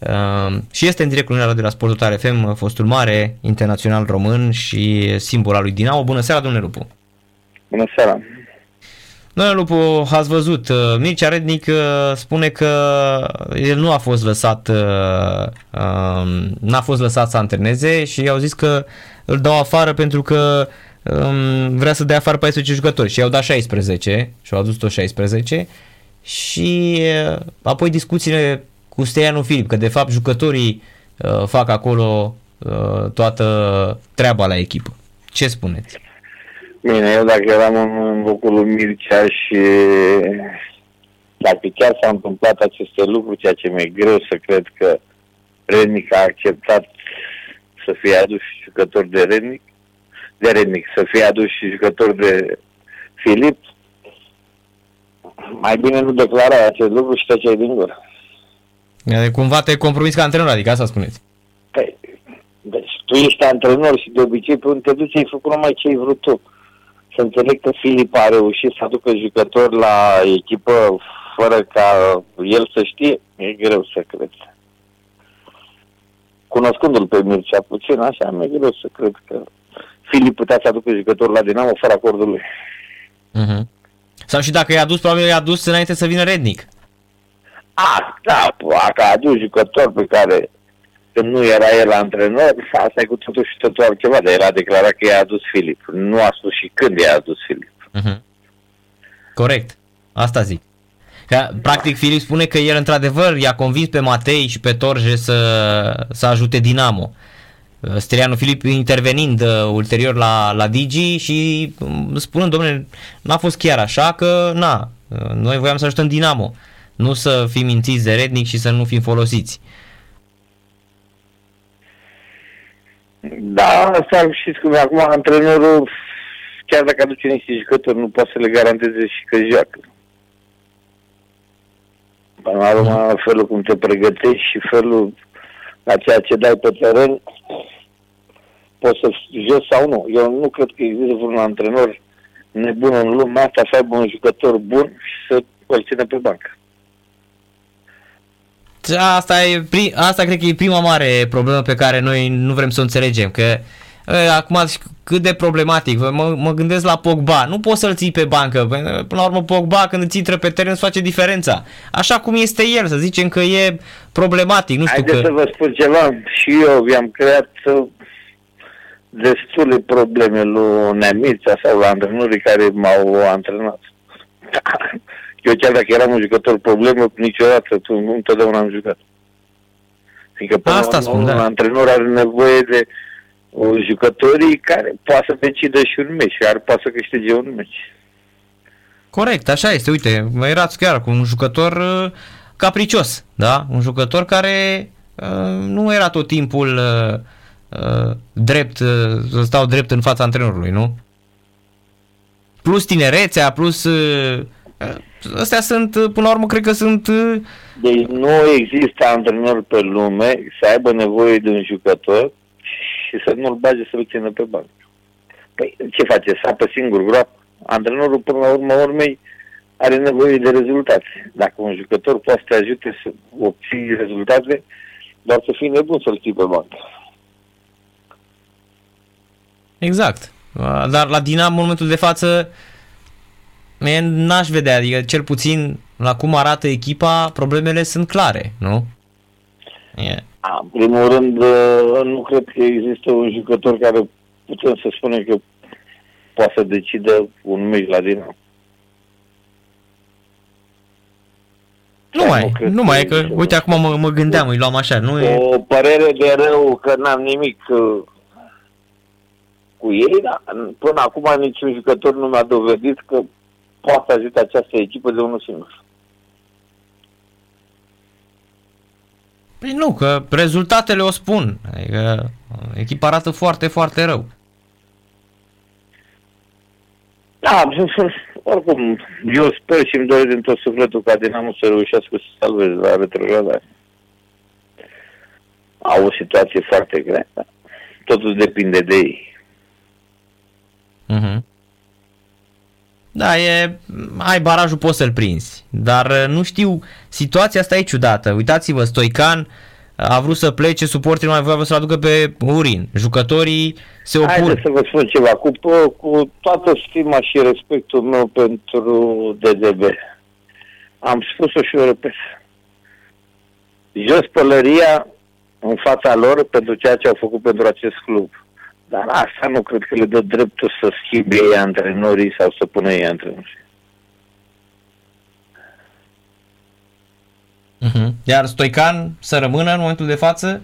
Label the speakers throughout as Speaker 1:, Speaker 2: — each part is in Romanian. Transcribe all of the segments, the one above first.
Speaker 1: Uh, și este în direct cu de la Sportul FM, fostul mare internațional român și simbol al lui Dinamo. Bună seara, domnule Lupu!
Speaker 2: Bună seara!
Speaker 1: Domnule Lupu, ați văzut, uh, Mircea Rednic uh, spune că el nu a fost lăsat uh, um, n-a fost lăsat să antreneze și au zis că îl dau afară pentru că um, vrea să dea afară 14 jucători și i-au dat 16 și au adus tot 16 și apoi discuțiile cu Steianu Filip, că de fapt jucătorii fac acolo toată treaba la echipă. Ce spuneți?
Speaker 2: Bine, eu dacă eram în locul lui Mircea și dacă chiar s-au întâmplat aceste lucruri, ceea ce mi-e greu să cred că Rednic a acceptat să fie adus jucător de Rednic, de Rednic, să fie adus și jucător de Filip, mai bine nu declara acest lucru și treceai din gură.
Speaker 1: Cumva te compromis ca antrenor, adică asta spuneți.
Speaker 2: Păi, deci tu ești antrenor și de obicei pe unde te duci ai făcut numai ce ai vrut tu să înțeleg că Filip a reușit să aducă jucători la echipă fără ca el să știe, e greu să cred. Cunoscându-l pe Mircea puțin, așa, mi-e greu să cred că Filip putea să aducă jucători la Dinamo fără acordul lui.
Speaker 1: Uh-huh. Sau și dacă i-a adus, probabil i-a adus înainte să vină Rednic.
Speaker 2: A, da, dacă a adus jucători pe care când nu era el antrenor, asta e cu totul și totul altceva, dar el a declarat că i-a adus Filip. Nu a spus și când i-a adus Filip. Uh-huh.
Speaker 1: Corect. Asta zic. Că, practic, Filip spune că el, într-adevăr, i-a convins pe Matei și pe Torje să, să ajute Dinamo. Sterianu Filip intervenind uh, ulterior la, la Digi și um, spunând, domnule, n-a fost chiar așa că, na, uh, noi voiam să ajutăm Dinamo, nu să fim mințiți de rednic și să nu fim folosiți.
Speaker 2: Da, asta știți cum acum antrenorul, chiar dacă aduce niște jucători, nu poate să le garanteze și că joacă. Până la urmă, felul cum te pregătești și felul la ceea ce dai pe teren, poți să joci sau nu. Eu nu cred că există vreun antrenor nebun în lumea asta să aibă un jucător bun și să îl țină pe bancă.
Speaker 1: Asta, e, asta cred că e prima mare problemă pe care noi nu vrem să o înțelegem, că acum cât de problematic, mă, mă gândesc la Pogba, nu poți să-l ții pe bancă, până la urmă Pogba când îți intră pe teren îți face diferența, așa cum este el, să zicem că e problematic, nu știu
Speaker 2: Haideți
Speaker 1: că...
Speaker 2: să vă spun ceva, și eu i-am creat uh, destule probleme lui Neamița sau la antrenorii care m-au antrenat. Eu chiar dacă eram un jucător problemă, niciodată, tu, nu întotdeauna am jucat. Fiindcă până Asta spun, un da. antrenor are nevoie de uh, jucătorii care poate să decidă și un meci, care poate să câștige un meci.
Speaker 1: Corect, așa este. Uite, mă erați chiar cu un jucător uh, capricios, da? Un jucător care uh, nu era tot timpul uh, uh, drept, uh, să stau drept în fața antrenorului, nu? Plus tinerețea, plus uh, Astea sunt, până la urmă, cred că sunt... Uh,
Speaker 2: deci nu există antrenor pe lume să aibă nevoie de un jucător și să nu-l bage să-l țină pe bancă. Păi ce face? Să apă singur groap? Antrenorul, până la urmă urmei, are nevoie de rezultate. Dacă un jucător poate să te ajute să obții rezultate, doar să fii nebun să-l ții pe bancă.
Speaker 1: Exact. Dar la Dinamo, în momentul de față, Mie n-aș vedea, adică cel puțin la cum arată echipa, problemele sunt clare, nu?
Speaker 2: Yeah. În primul rând, uh, nu cred că există un jucător care putem să spunem că poate să decidă un meci la Dinamo.
Speaker 1: Nu mai, nu, nu mai, e că, uite, acum mă, mă gândeam, îi luam așa, nu
Speaker 2: e... O părere de rău că n-am nimic uh, cu ei, dar până acum niciun jucător nu mi-a dovedit că poate să ajute această echipă de unul singur.
Speaker 1: Păi nu, că rezultatele o spun. Adică echipa arată foarte, foarte rău.
Speaker 2: Da, oricum, eu sper și îmi doresc din tot sufletul ca Dinamo să reușească să salveze la retrogradare. Au o situație foarte grea, totul depinde de ei.
Speaker 1: Uh-huh. Da, e, ai barajul poți să-l prinzi, dar uh, nu știu, situația asta e ciudată. Uitați-vă, Stoican a vrut să plece, suporterii nu mai voiau să-l aducă pe Urin. Jucătorii se opun.
Speaker 2: Haideți să vă spun ceva. Cu, cu toată stima și respectul meu pentru DDB, am spus-o și o repet. Jos pălăria în fața lor pentru ceea ce au făcut pentru acest club. Dar asta nu cred că le dă dreptul să schimbe ei antrenorii sau să pună ei antrenorii.
Speaker 1: Uh-huh. Iar Stoican să rămână în momentul de față?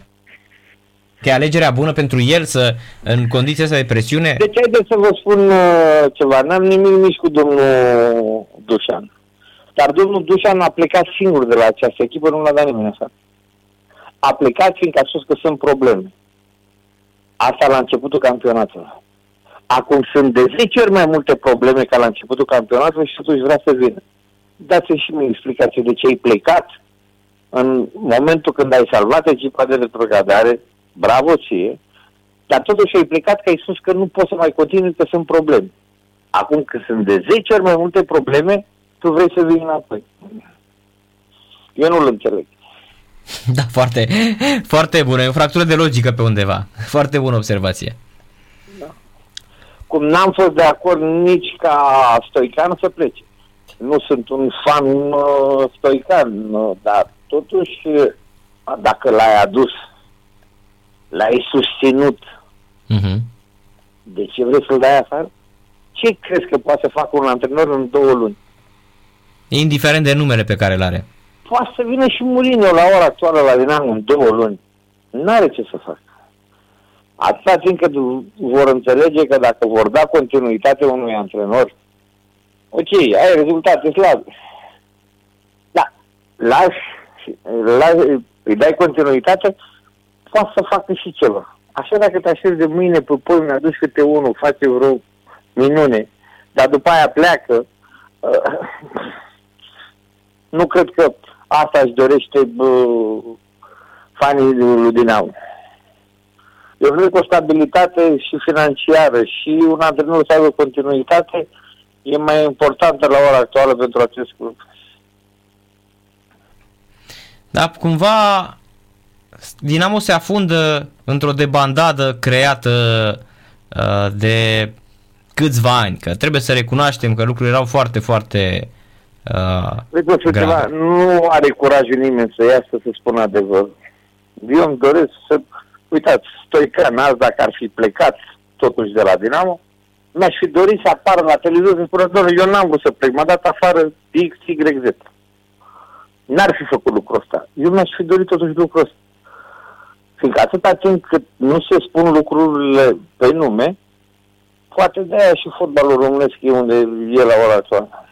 Speaker 1: Că e alegerea bună pentru el să, în condiția asta de presiune?
Speaker 2: Deci haideți să vă spun uh, ceva. N-am nimic nici cu domnul Dușan. Dar domnul Dușan a plecat singur de la această echipă, nu l-a dat nimeni așa. A plecat fiindcă a spus că sunt probleme. Asta la începutul campionatului. Acum sunt de 10 ori mai multe probleme ca la începutul campionatului și totuși vrea să vină. Dați-mi și mie explicație de ce ai plecat în momentul când ai salvat echipa de retrogradare, bravo ție, dar totuși ai plecat că ai spus că nu poți să mai continui, că sunt probleme. Acum că sunt de 10 ori mai multe probleme, tu vrei să vii înapoi. Eu nu-l înțeleg.
Speaker 1: Da, foarte, foarte bună. E o fractură de logică pe undeva. Foarte bună observație. Da.
Speaker 2: Cum n-am fost de acord nici ca Stoican să plece. Nu sunt un fan uh, Stoican, uh, dar totuși, dacă l-ai adus, l-ai susținut, uh-huh. de ce vrei să-l dai afară? Ce crezi că poate să facă un antrenor în două luni?
Speaker 1: Indiferent de numele pe care îl are.
Speaker 2: Poate să vină și Mourinho la ora actuală la Dinamo în două luni. N-are ce să facă. Atâta timp cât vor înțelege că dacă vor da continuitate unui antrenor, ok, ai rezultate slabe. Da, lași la, îi dai continuitate, poate să facă și ceva. Așa dacă te așezi de mâine pe poi, mi-aduci câte unul, face vreo minune, dar după aia pleacă, uh, nu cred că asta își dorește uh, fanii lui Dinamo. Eu cred că o stabilitate și financiară și un antrenor să aibă continuitate e mai importantă la ora actuală pentru acest club.
Speaker 1: Dar cumva Dinamo se afundă într-o debandadă creată uh, de câțiva ani, că trebuie să recunoaștem că lucrurile erau foarte, foarte uh,
Speaker 2: ceva, nu are curajul nimeni să iasă să spună adevăr. Eu îmi doresc să... Uitați, Stoican azi, dacă ar fi plecat totuși de la Dinamo, mi-aș fi dorit să apară la televizor să spună, eu n-am vrut să plec, m-a dat afară X, Y, Z n-ar fi făcut lucrul ăsta. Eu mi-aș fi dorit totuși lucrul ăsta. Fiindcă atâta timp cât nu se spun lucrurile pe nume, poate de aia și fotbalul românesc e unde e la ora actuală.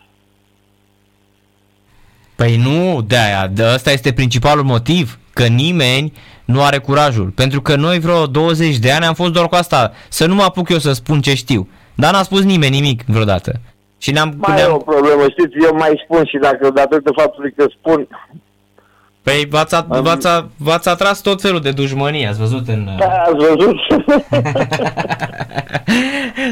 Speaker 1: Păi nu de aia, de asta este principalul motiv, că nimeni nu are curajul. Pentru că noi vreo 20 de ani am fost doar cu asta, să nu mă apuc eu să spun ce știu. Dar n-a spus nimeni nimic vreodată. Și ne-am,
Speaker 2: mai
Speaker 1: ne-am...
Speaker 2: e o problemă, știți, eu mai spun și dacă datorită faptului că spun...
Speaker 1: Păi v-ați, am... v-ați, v-ați atras tot felul de dușmănie, ați văzut în...
Speaker 2: Da, ați văzut?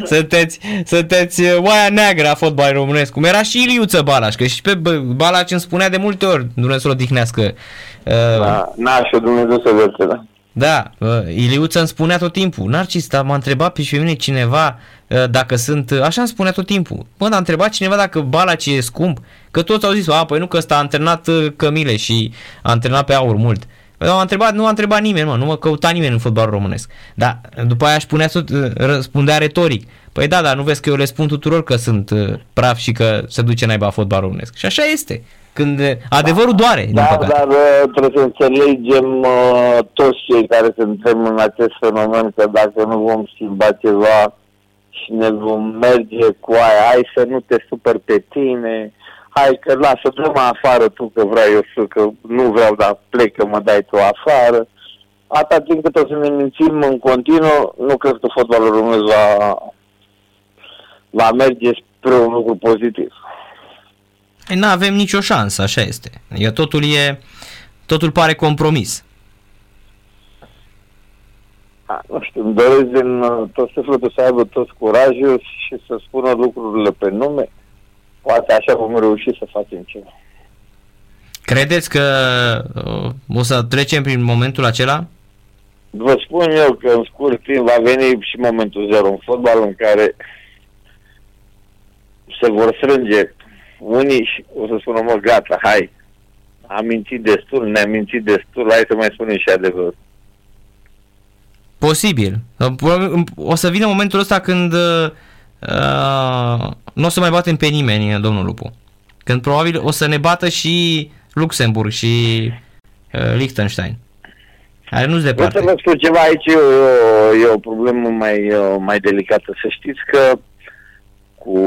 Speaker 1: sunteți, sunteți oaia neagră a fotbalului românesc, cum era și Iliuță Balaș, că și pe Balaș îmi spunea de multe ori, Dumnezeu să-l odihnească.
Speaker 2: Uh, da, n-a și Dumnezeu să vede, da.
Speaker 1: Da, Iliuță îmi spunea tot timpul, Narcis, dar m-a întrebat pe și pe mine cineva uh, dacă sunt, uh, așa îmi spunea tot timpul, mă, dar a întrebat cineva dacă Balaci e scump, că toți au zis, a, păi nu că ăsta a antrenat uh, Cămile și a antrenat pe aur mult. Păi, a întrebat, nu a întrebat nimeni, mă, nu mă căuta nimeni în fotbalul românesc. Da, după aia își punea, răspundea retoric. Păi da, dar nu vezi că eu le spun tuturor că sunt praf și că se duce naiba fotbalul românesc. Și așa este. Când adevărul doare,
Speaker 2: da, din păcate. Dar uh, trebuie să înțelegem uh, toți cei care suntem în acest fenomen că dacă nu vom schimba ceva și ne vom merge cu aia, hai să nu te super pe tine, hai că lasă, dă-mă afară tu că vreau eu să, că nu vreau, dar plec că mă dai tu afară. Atâta timp cât o să ne mințim în continuu, nu cred că fotbalul românesc va, va merge spre un lucru pozitiv.
Speaker 1: Nu avem nicio șansă, așa este. Adică totul e, totul pare compromis.
Speaker 2: A, nu știu, îmi doresc din uh, tot sufletul să aibă tot curajul și să spună lucrurile pe nume. Poate așa vom reuși să facem ceva.
Speaker 1: Credeți că uh, o să trecem prin momentul acela?
Speaker 2: Vă spun eu că în scurt timp va veni și momentul zero în fotbal în care se vor strânge unii și o să spună, mă, gata, hai, am mințit destul, ne-am mințit destul, hai să mai spunem și adevărul.
Speaker 1: Posibil. O să vină momentul ăsta când uh, nu o să mai batem pe nimeni, domnul Lupu. Când probabil o să ne bată și Luxemburg și uh, Liechtenstein. Are nu-ți departe.
Speaker 2: să vă spun ceva aici, e o, e o problemă mai, mai delicată. Să știți că cu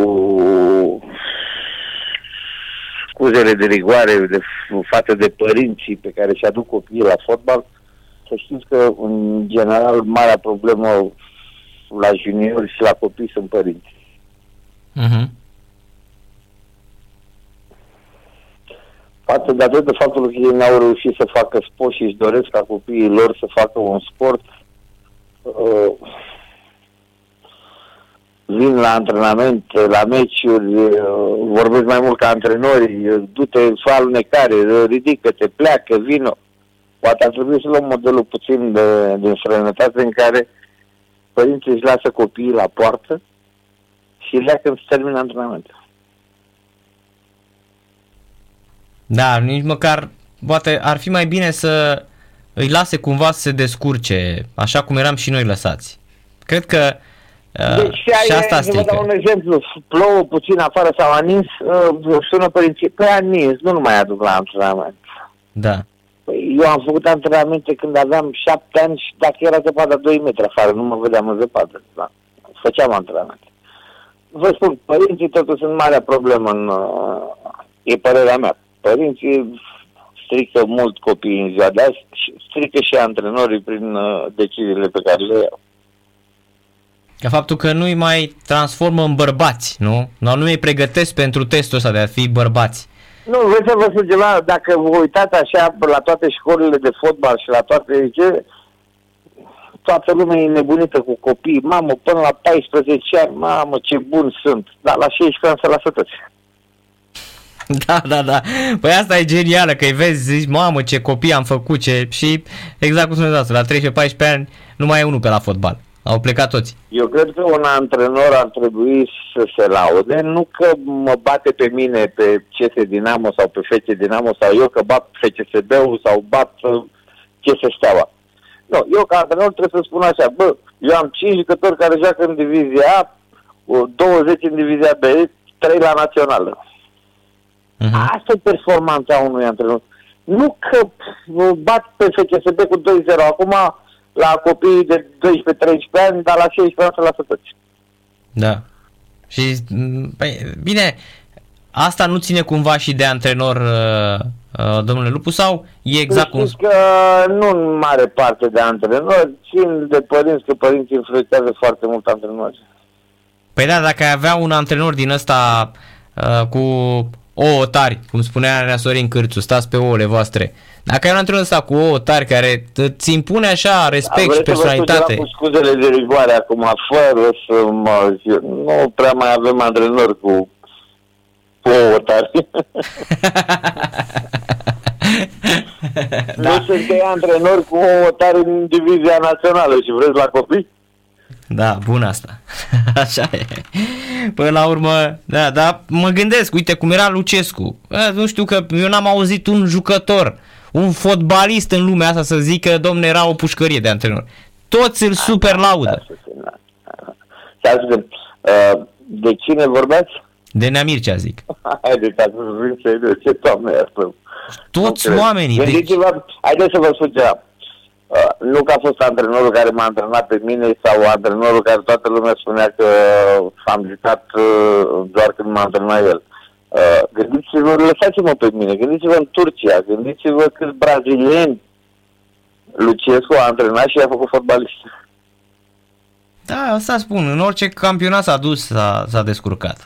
Speaker 2: scuzele de rigoare de față de părinții pe care și aduc copiii la fotbal, să știți că, în general, marea problemă la juniori și la copii sunt părinții. Uh-huh. Față de atât de faptul că ei n-au reușit să facă sport și își doresc ca copiii lor să facă un sport, uh, vin la antrenament, la meciuri, uh, vorbesc mai mult ca antrenori, uh, du-te, fă alunecare, ridică-te, pleacă, vină. Poate ar trebui să luăm modelul puțin de, din străinătate în care părinții își lasă copiii la poartă și le când se termină antrenamentul.
Speaker 1: Da, nici măcar, poate ar fi mai bine să îi lase cumva să se descurce, așa cum eram și noi lăsați. Cred că uh, deci, și asta strică.
Speaker 2: Vă dau un exemplu, plouă puțin afară sau a nins, uh, sună părinții, păi a nins, nu mai aduc la antrenament.
Speaker 1: Da.
Speaker 2: Păi eu am făcut antrenamente când aveam șapte ani și dacă era zăpada 2 metri afară, nu mă vedeam în zăpadă. Da. Făceam antrenamente. Vă spun, părinții totuși sunt marea problemă în... Uh, e părerea mea. Părinții strică mult copiii în ziua de azi, strică și antrenorii prin uh, deciziile pe care le iau.
Speaker 1: Ca faptul că nu-i mai transformă în bărbați, nu? Nu îi pregătesc pentru testul ăsta de a fi bărbați.
Speaker 2: Nu, vreți să vă spun ceva, dacă vă uitați așa la toate școlile de fotbal și la toate ce, toată lumea e nebunită cu copii, mamă, până la 14 ani, mamă, ce bun sunt, dar la 16 ani să lasă toți.
Speaker 1: Da, da, da. Păi asta e genială, că îi vezi, zici, mamă, ce copii am făcut, ce... Și exact cum spuneți la 13-14 ani nu mai e unul pe la fotbal. Au plecat toți.
Speaker 2: Eu cred că un antrenor ar trebui să se laude, nu că mă bate pe mine pe CS Dinamo sau pe FC Dinamo sau eu că bat FCSB-ul sau bat CS uh, Steaua. Nu, eu ca antrenor trebuie să spun așa, bă, eu am 5 jucători care joacă în divizia A, 20 în divizia B, 3 la națională. Uh-huh. Asta e performanța unui antrenor. Nu că bat pe FCSB cu 2-0. Acum la copiii de 12-13 ani, dar la 16 ani să lasă toți.
Speaker 1: Da. Și, păi, bine, asta nu ține cumva și de antrenor, uh, uh, domnule Lupu, sau e exact cum...
Speaker 2: că nu în mare parte de antrenori, țin de părinți, că părinții influențează foarte mult antrenori.
Speaker 1: Păi da, dacă ai avea un antrenor din ăsta uh, cu ouă tari, cum spunea Sorin Cârțu, stați pe ouăle voastre, dacă ai un antrenor ăsta cu ouă tari care îți impune așa respect și personalitate.
Speaker 2: cu scuzele de rigoare acum, fără să mă zic, nu prea mai avem antrenori cu, cu ouă tari. da. Nu sunt antrenori cu ouă tari în divizia națională și vreți la copii?
Speaker 1: Da, bun asta. Așa e. Până la urmă, da, dar mă gândesc, uite cum era Lucescu. Nu știu că eu n-am auzit un jucător un fotbalist în lumea asta să zică, domne, era o pușcărie de antrenor. Toți îl super laudă.
Speaker 2: De cine vorbeați?
Speaker 1: De Neamircea, zic.
Speaker 2: Haideți, să vin să ce doamne
Speaker 1: Toți oamenii.
Speaker 2: Gândiți-vă, deci... haideți să vă spun ceva. Uh, nu că a fost antrenorul care m-a antrenat pe mine sau antrenorul care toată lumea spunea că am jucat uh, doar când m-a antrenat el. Uh, Uh, gândiți-vă, lăsați-mă pe mine, gândiți-vă în Turcia, gândiți-vă câți brazilieni Lucescu a antrenat și a făcut fotbalist.
Speaker 1: Da, asta spun, în orice campionat s-a dus, s-a, s-a descurcat.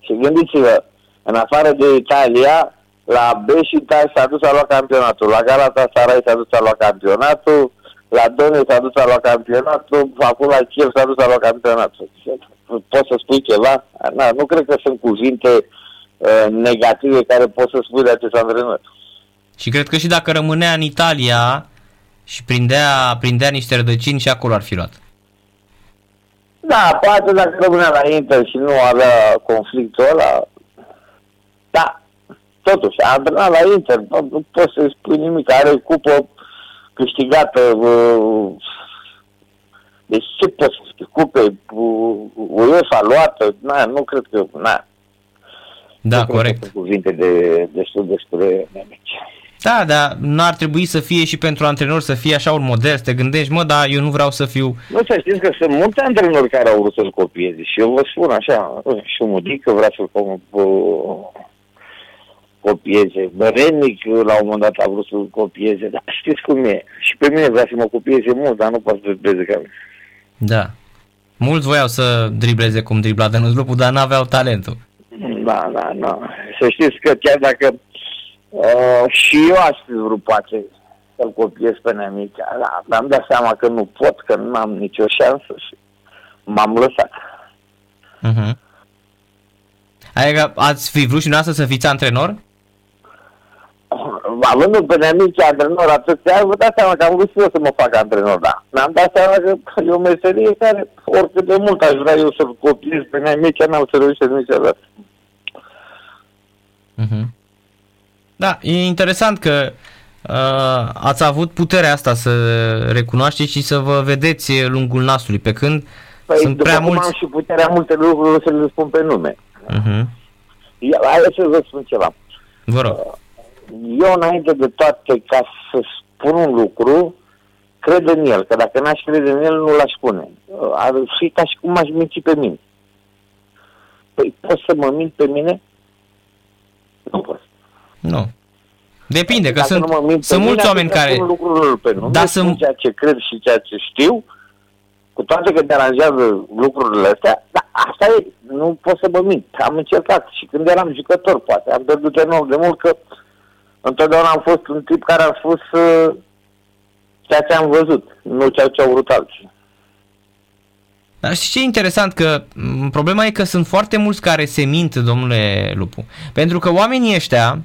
Speaker 2: Și gândiți-vă, în afară de Italia, la Beşiktaş s-a dus a luat campionatul, la Galatasaray s-a dus a luat campionatul, la Donetsk s-a dus a luat campionatul, acum la Kiev s-a dus a luat campionatul. Poți să spui ceva? Na, nu cred că sunt cuvinte uh, Uh, negative care pot să spui de acest antrenor.
Speaker 1: Și cred că și dacă rămânea în Italia și prindea, prindea niște rădăcini și acolo ar fi luat.
Speaker 2: Da, poate dacă rămânea la Inter și nu avea conflictul ăla, da, totuși, a antrenat la Inter, nu, nu poți să-i spui nimic, are cupă câștigată, uh, deci ce poți să spui, cupe, uh, UEFA luată, na, nu cred că, na.
Speaker 1: Da,
Speaker 2: nu
Speaker 1: corect.
Speaker 2: Cred că cuvinte de, destul despre Nemeci.
Speaker 1: Da, dar nu ar trebui să fie și pentru antrenor să fie așa un model, să te gândești, mă, dar eu nu vreau să fiu...
Speaker 2: Nu să știți că sunt multe antrenori care au vrut să-l copieze și eu vă spun așa, și un Mudică vrea să-l copieze, Bărenic la un moment dat a vrut să-l copieze, dar știți cum e, și pe mine vrea să mă copieze mult, dar nu poate să dribleze ca mine.
Speaker 1: Da. Mulți voiau să dribleze cum dribla Dănuț Lupu, dar n-aveau talentul.
Speaker 2: Da, da, da. Să știți că chiar dacă Uh, și eu aș fi vrut poate să-l copiez pe Nemicea, dar mi-am dat seama că nu pot, că nu am nicio șansă și m-am lăsat.
Speaker 1: Uh-huh. Adică ați fi vrut și noastră să fiți antrenor?
Speaker 2: Având pe Nemicea antrenor atâția, vă dați seama că am vrut și eu să mă fac antrenor, da. Mi-am dat seama că e o meserie care, oricât de mult aș vrea eu să-l copiez pe Nemicea, n-am să reușesc niciodată.
Speaker 1: Uh-huh. Da, e interesant că uh, ați avut puterea asta să recunoașteți și să vă vedeți lungul nasului, pe când
Speaker 2: păi,
Speaker 1: sunt prea mulți...
Speaker 2: am și puterea multe lucruri să le spun pe nume.
Speaker 1: Uh-huh.
Speaker 2: Hai să vă spun ceva.
Speaker 1: Vă rog.
Speaker 2: Eu, înainte de toate, ca să spun un lucru, cred în el, că dacă n-aș crede în el, nu l-aș spune. Ar fi ca și cum aș minți pe mine. Păi pot să mă mint pe mine? Nu pot.
Speaker 1: Nu. Depinde, că sunt, sunt mulți oameni care...
Speaker 2: Lucrurile pe nume, da, sunt... ceea ce cred și ceea ce știu, cu toate că deranjează lucrurile astea, dar asta e, nu pot să mă mint. Am încercat și când eram jucător, poate, am pierdut enorm de mult că întotdeauna am fost un tip care a spus uh, ceea ce am văzut, nu ceea ce au vrut alții.
Speaker 1: Dar știi ce e interesant? Că problema e că sunt foarte mulți care se mint, domnule Lupu. Pentru că oamenii ăștia,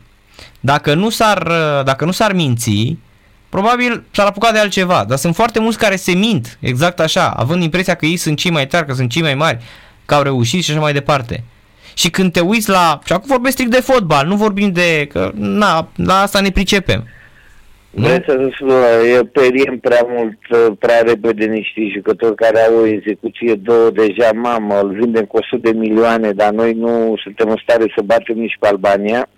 Speaker 1: dacă nu s-ar, dacă nu s-ar minți, probabil s-ar apuca de altceva. Dar sunt foarte mulți care se mint, exact așa, având impresia că ei sunt cei mai tari, că sunt cei mai mari, că au reușit și așa mai departe. Și când te uiți la... Și acum vorbesc strict de fotbal, nu vorbim de... Că, na, la asta ne pricepem.
Speaker 2: Vreți să eu periem prea mult, prea repede niște jucători care au o execuție două deja, mamă, îl vindem cu 100 de milioane, dar noi nu suntem în stare să batem nici pe Albania.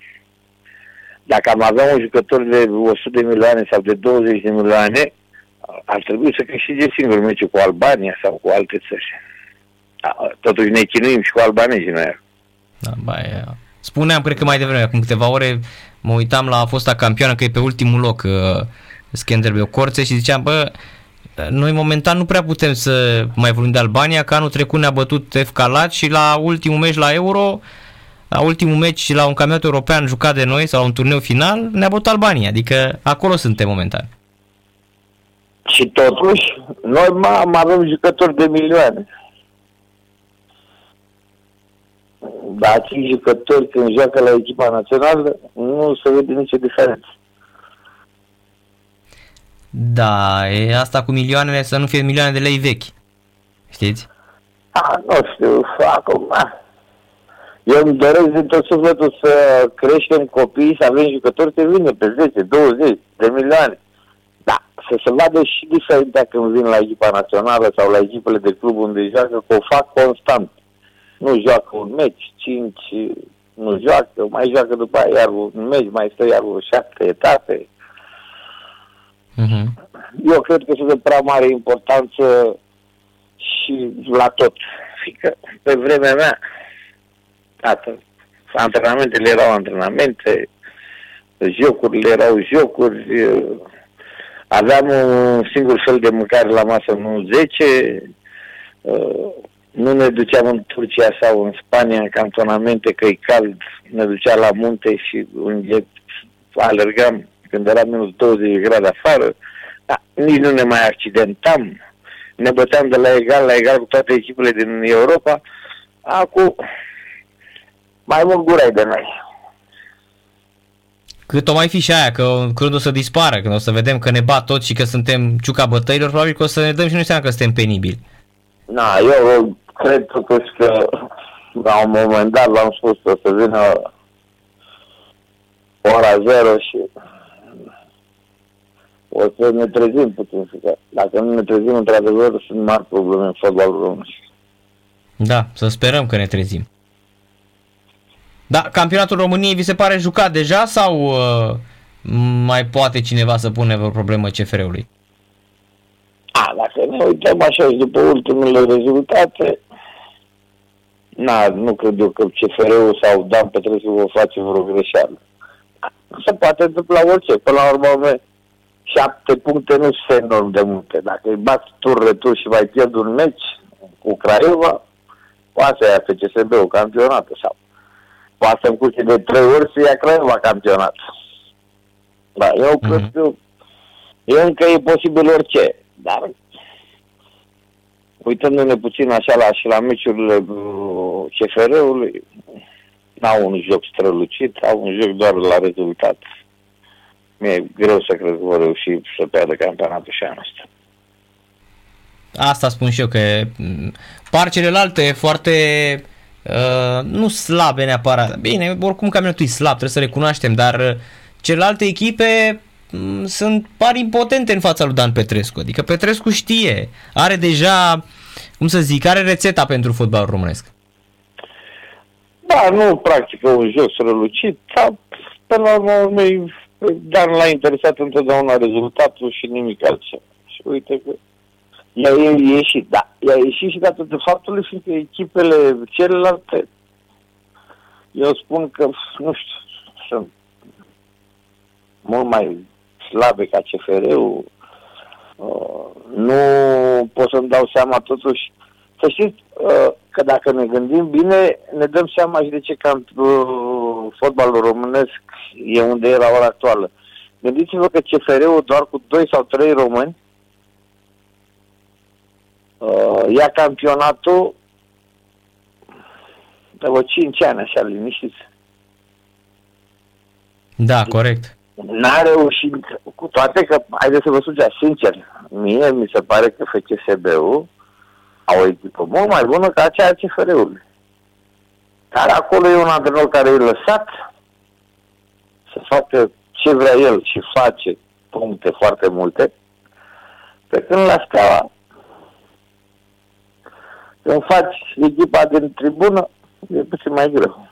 Speaker 2: Dacă am avea un jucător de 100 de milioane sau de 20 de milioane, ar trebui să câștige singur meciul cu Albania sau cu alte țări. Totuși ne chinuim și cu albanezii noi.
Speaker 1: Da, bai, Spuneam, cred că mai devreme, acum câteva ore, mă uitam la fosta campioană că e pe ultimul loc uh, Skenderbeu Corțe și ziceam, bă, noi momentan nu prea putem să mai vorbim de Albania, că anul trecut ne-a bătut FK Lat și la ultimul meci la Euro, la ultimul meci la un campionat european jucat de noi sau la un turneu final, ne-a bătut Albania, adică acolo suntem momentan.
Speaker 2: Și totuși, noi mai avem jucători de milioane. Dar acei jucători când joacă la echipa națională nu se vede nicio diferență.
Speaker 1: Da, e asta cu milioanele, să nu fie milioane de lei vechi. Știți?
Speaker 2: A, nu știu, acum... Eu îmi doresc din tot sufletul să creștem copii, să avem jucători să vină pe 10, 20 de milioane. Da, să se vadă și diferența când vin la echipa națională sau la echipele de club unde joacă, că o fac constant nu joacă un meci, cinci nu joacă, mai joacă după aia iar un meci, mai stă iar o șapte etape. Uh-huh. Eu cred că sunt de prea mare importanță și la tot. Fiindcă pe vremea mea, tată, antrenamentele erau antrenamente, jocurile erau jocuri, aveam un singur fel de mâncare la masă, nu 10, nu ne duceam în Turcia sau în Spania, în cantonamente, că e cald, ne ducea la munte și unde alergam când era minus 20 grade afară, da, nici nu ne mai accidentam, ne băteam de la egal la egal cu toate echipele din Europa, acum mai mult gurai de noi.
Speaker 1: cât o mai fi și aia, că când o să dispară, când o să vedem că ne bat toți și că suntem ciuca bătăilor, probabil că o să ne dăm și noi seama că suntem penibili.
Speaker 2: Na, eu cred totuși că la un moment dat l-am spus o să vină ora zero și o să ne trezim puțin. Că dacă nu ne trezim, într-adevăr, sunt mari probleme în fotbalul românesc.
Speaker 1: Da, să sperăm că ne trezim. Da, campionatul României vi se pare jucat deja sau uh, mai poate cineva să pune o problemă CFR-ului?
Speaker 2: A, dacă ne uităm așa și după ultimele rezultate, na, nu cred eu că CFR-ul sau Dan Petrescu vă face vreo greșeală. Se poate întâmpla orice. Până la urmă, șapte puncte nu sunt enorm de multe. Dacă îi bați tur retur și mai pierd un meci cu Craiova, poate să ia FCSB-ul campionatul sau poate să încurce de trei ori să ia Craiova campionat. Da, eu mm-hmm. cred că eu încă e posibil orice, dar uitându-ne puțin așa la, și la meciurile uh, CFR-ului, n-au un joc strălucit, au un joc doar la rezultat. Mi-e greu să cred că vor reuși să pierdă campionatul și anul ăsta.
Speaker 1: Asta spun și eu, că mm, par celelalte foarte uh, nu slabe neapărat. Bine, oricum campionatul e slab, trebuie să recunoaștem, dar uh, celelalte echipe mm, sunt par impotente în fața lui Dan Petrescu. Adică Petrescu știe, are deja, cum să zic, are rețeta pentru fotbalul românesc.
Speaker 2: Da, nu practică un joc strălucit, dar până la urmă dar l-a interesat întotdeauna rezultatul și nimic altceva. Și uite că i-a ieșit, da, i-a ieșit și datorită faptului fiindcă echipele celelalte, eu spun că, nu știu, sunt mult mai slabe ca CFR-ul, uh, nu pot să-mi dau seama totuși să știți uh, că dacă ne gândim bine, ne dăm seama și de ce camp, uh, fotbalul românesc e unde e la ora actuală. Gândiți-vă că CFR-ul doar cu 2 sau 3 români uh, ia campionatul de vreo 5 ani așa liniștiți.
Speaker 1: Da, corect.
Speaker 2: N-a reușit, cu toate că, haideți să vă spun sincer, mie mi se pare că FCSB-ul au o echipă mult mai bună ca aceea CFR-ului. Dar acolo e un antrenor care e lăsat să facă ce vrea el și face puncte foarte multe, pe când la scala când faci echipa din tribună, e puțin mai greu.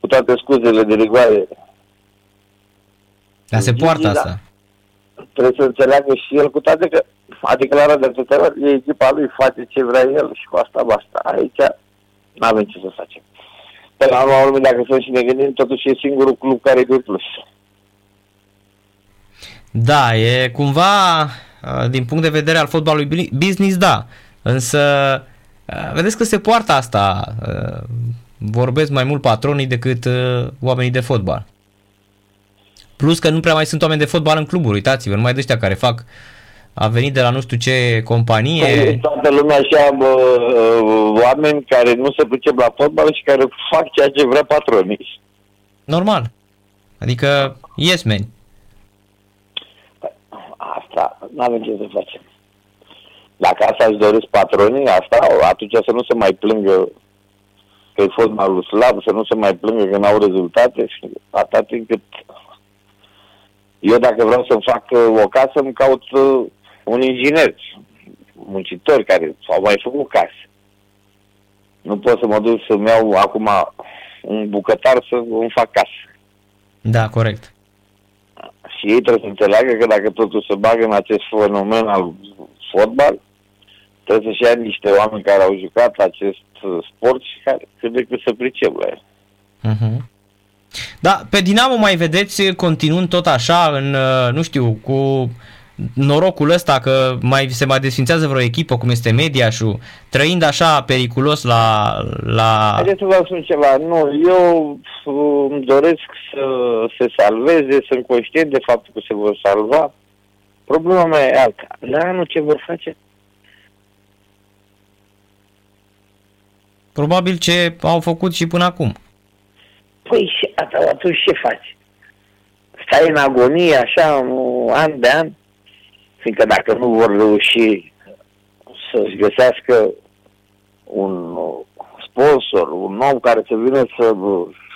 Speaker 2: Cu toate scuzele de rigoare.
Speaker 1: Dar se poartă Gigi, asta.
Speaker 2: Da, trebuie să înțeleagă și el, cu toate că a declarat de atâtea ori, e echipa lui, face ce vrea el și cu asta basta. Aici nu avem ce să facem. Pe la urmă, dacă să și ne gândim, totuși e singurul club care e plus.
Speaker 1: Da, e cumva, din punct de vedere al fotbalului business, da. Însă, vedeți că se poartă asta. Vorbesc mai mult patronii decât oamenii de fotbal. Plus că nu prea mai sunt oameni de fotbal în cluburi, uitați-vă, numai de ăștia care fac a venit de la nu știu ce companie.
Speaker 2: Păi, toată lumea așa bă, oameni care nu se pricep la fotbal și care fac ceea ce vrea patronii.
Speaker 1: Normal. Adică yes men.
Speaker 2: Asta nu avem ce să facem. Dacă asta își doresc patronii, asta, atunci să nu se mai plângă că e fotbalul slab, să nu se mai plângă că n-au rezultate și atât timp cât eu dacă vreau să-mi fac o casă, îmi caut un inginer, muncitori care au mai făcut case. Nu pot să mă duc să-mi iau acum un bucătar să îmi fac casă.
Speaker 1: Da, corect.
Speaker 2: Și ei trebuie să înțeleagă că dacă totul se bagă în acest fenomen al fotbal, trebuie să-și ia niște oameni care au jucat acest sport și care cât de cât să pricep la el.
Speaker 1: Uh-huh. Da, pe Dinamo mai vedeți continuând tot așa, în, nu știu, cu norocul ăsta că mai se mai desfințează vreo echipă cum este Mediașu, trăind așa periculos la... la...
Speaker 2: Haideți să vă spun ceva. Nu, eu îmi doresc să se salveze, sunt conștient de faptul că se vor salva. Problema mea e alta. La anul ce vor face?
Speaker 1: Probabil ce au făcut și până acum.
Speaker 2: Păi și atunci ce faci? stai în agonie așa an de an, fiindcă dacă nu vor reuși să-și găsească un sponsor, un om care să vină să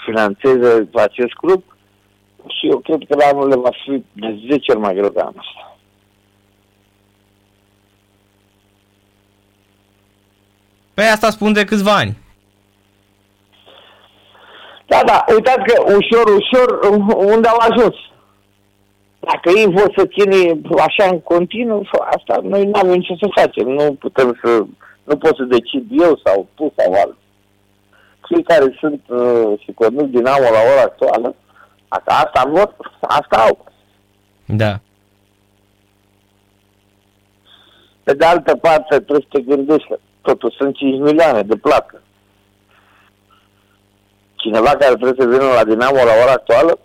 Speaker 2: financeze acest club, și eu cred că la anul le va fi de 10 ori mai greu de anul ăsta.
Speaker 1: Păi asta spun de câțiva ani.
Speaker 2: Da, da, uitați că ușor, ușor, unde au ajuns. Dacă ei vor să ține așa în continuu, asta noi nu avem ce să facem. Nu putem să, nu pot să decid eu sau tu sau altul. Cei care sunt uh, și conduc Dinamo la ora actuală, dacă asta vor, asta au.
Speaker 1: Da.
Speaker 2: Pe de altă parte, trebuie să te gândești că totuși sunt 5 milioane de plată. Cineva care trebuie să vină la Dinamo la ora actuală,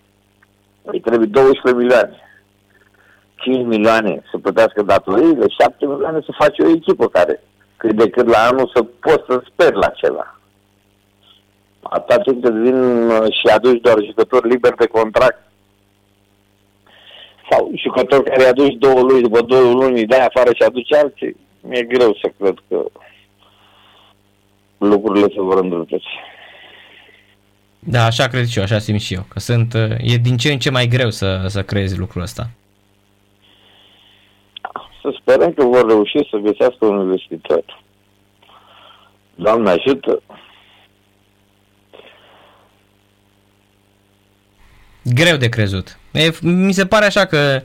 Speaker 2: îi trebuie 12 milioane. 5 milioane să plătească datoriile, 7 milioane să faci o echipă care cât de cât la anul să poți să speri la ceva. Atâta timp când vin uh, și aduci doar jucători liberi de contract sau jucători care aduci două luni, după două luni, de afară și aduci alții, mi-e greu să cred că lucrurile se vor îndreptăți.
Speaker 1: Da, așa cred și eu, așa simt și eu, că sunt, uh, e din ce în ce mai greu să, să creezi lucrul ăsta.
Speaker 2: Să sperăm că vor reuși să găsească un investitor. Doamne ajută!
Speaker 1: Greu de crezut. E, mi se pare așa că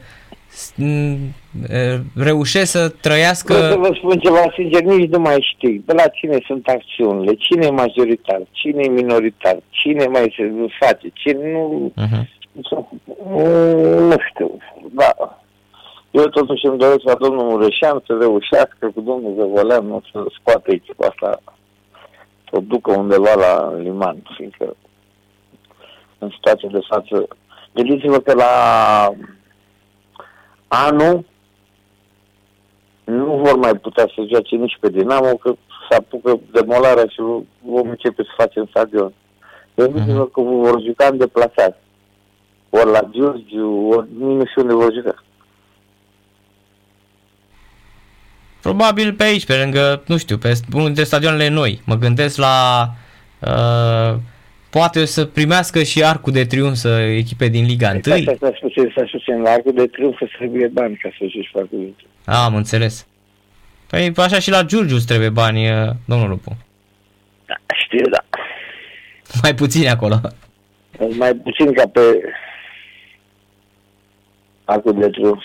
Speaker 1: reușesc să trăiască...
Speaker 2: Vreau să vă spun ceva sincer, nici nu mai știu. De la cine sunt acțiunile, cine e majoritar, cine e minoritar, cine mai se face, cine nu... Uh-huh. Nu știu, da. Eu totuși îmi doresc la domnul Mureșan să reușească cu domnul Zăvoleanu să scoate echipa asta, să o ducă undeva la liman, fiindcă în situația de față. Gândiți-vă că la anul nu vor mai putea să joace nici pe Dinamo, că se apucă demolarea și vom începe să facem stadion. Gândiți-vă uh-huh. că vor juca în deplasat. Ori la Giurgiu, ori nu știu unde vor juca.
Speaker 1: Probabil pe aici, pe lângă, nu știu, pe unul dintre stadioanele noi. Mă gândesc la uh, poate să primească și arcul de triumf să echipe din Liga 1.
Speaker 2: Păi, asta s-a spus, s-a spus în arcul de triumf să trebuie bani ca să joci arcul de triumf.
Speaker 1: Am înțeles. Păi așa și la Giurgiu trebuie bani, uh, domnul Lupu.
Speaker 2: Da, știu, da.
Speaker 1: Mai puțin acolo.
Speaker 2: Mai puțin ca pe arcul de triumf.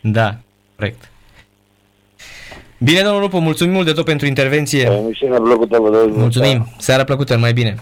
Speaker 1: Da, corect. Bine, domnul Lupu, mulțumim mult de tot pentru intervenție.
Speaker 2: Mulțumim,
Speaker 1: Mulțumim, seara plăcută, mai bine.